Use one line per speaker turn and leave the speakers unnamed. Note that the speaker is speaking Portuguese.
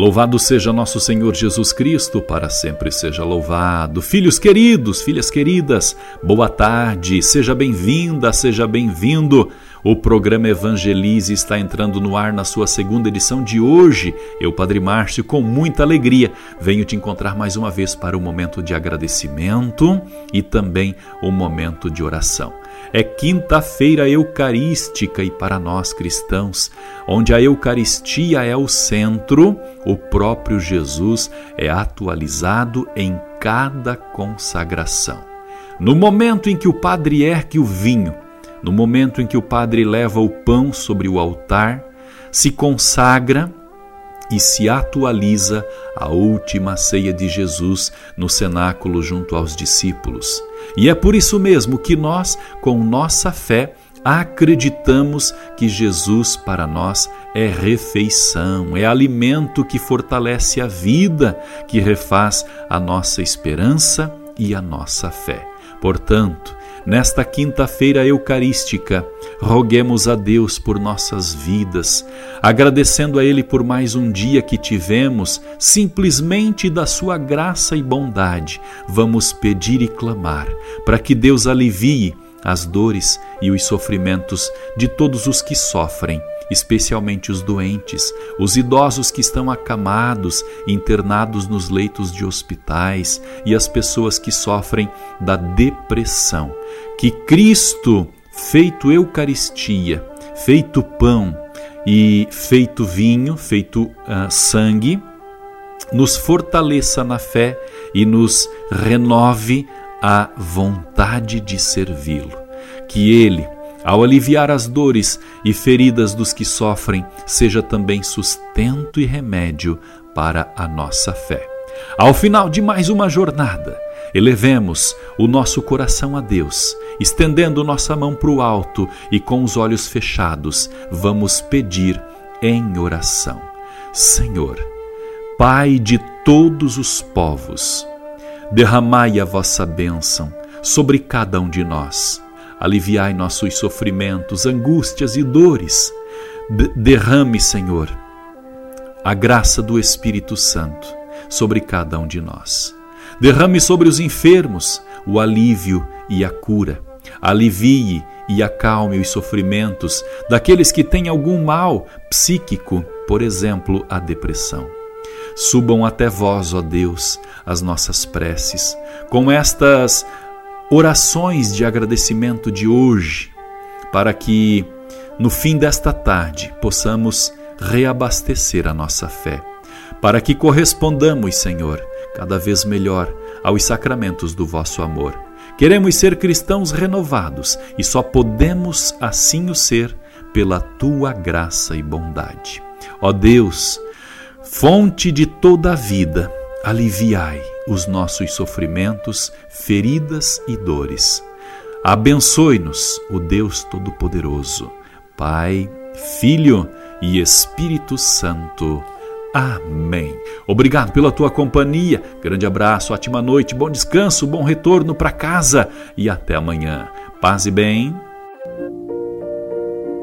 Louvado seja nosso Senhor Jesus Cristo, para sempre seja louvado. Filhos queridos, filhas queridas, boa tarde, seja bem-vinda, seja bem-vindo. O programa Evangelize está entrando no ar na sua segunda edição de hoje. Eu, Padre Márcio, com muita alegria, venho te encontrar mais uma vez para o um momento de agradecimento e também o um momento de oração. É quinta-feira eucarística e para nós cristãos, onde a Eucaristia é o centro, o próprio Jesus é atualizado em cada consagração. No momento em que o padre ergue o vinho, no momento em que o padre leva o pão sobre o altar, se consagra e se atualiza a última ceia de Jesus no cenáculo junto aos discípulos. E é por isso mesmo que nós, com nossa fé, acreditamos que Jesus para nós é refeição, é alimento que fortalece a vida, que refaz a nossa esperança e a nossa fé. Portanto, Nesta quinta-feira eucarística, roguemos a Deus por nossas vidas, agradecendo a Ele por mais um dia que tivemos, simplesmente da Sua graça e bondade. Vamos pedir e clamar para que Deus alivie as dores e os sofrimentos de todos os que sofrem especialmente os doentes, os idosos que estão acamados, internados nos leitos de hospitais e as pessoas que sofrem da depressão. Que Cristo, feito Eucaristia, feito pão e feito vinho, feito uh, sangue, nos fortaleça na fé e nos renove a vontade de servi-lo. Que Ele, ao aliviar as dores e feridas dos que sofrem, seja também sustento e remédio para a nossa fé. Ao final de mais uma jornada, elevemos o nosso coração a Deus, estendendo nossa mão para o alto e com os olhos fechados, vamos pedir em oração: Senhor, Pai de todos os povos, derramai a vossa bênção sobre cada um de nós aliviai nossos sofrimentos, angústias e dores. Derrame, Senhor, a graça do Espírito Santo sobre cada um de nós. Derrame sobre os enfermos o alívio e a cura. Alivie e acalme os sofrimentos daqueles que têm algum mal psíquico, por exemplo, a depressão. Subam até vós, ó Deus, as nossas preces, com estas orações de agradecimento de hoje, para que no fim desta tarde possamos reabastecer a nossa fé, para que correspondamos, Senhor, cada vez melhor aos sacramentos do vosso amor. Queremos ser cristãos renovados e só podemos assim o ser pela tua graça e bondade. Ó Deus, fonte de toda a vida, aliviai os nossos sofrimentos, feridas e dores. Abençoe-nos, o Deus Todo-Poderoso, Pai, Filho e Espírito Santo. Amém. Obrigado pela tua companhia. Grande abraço, ótima noite, bom descanso, bom retorno para casa e até amanhã. Paz e bem.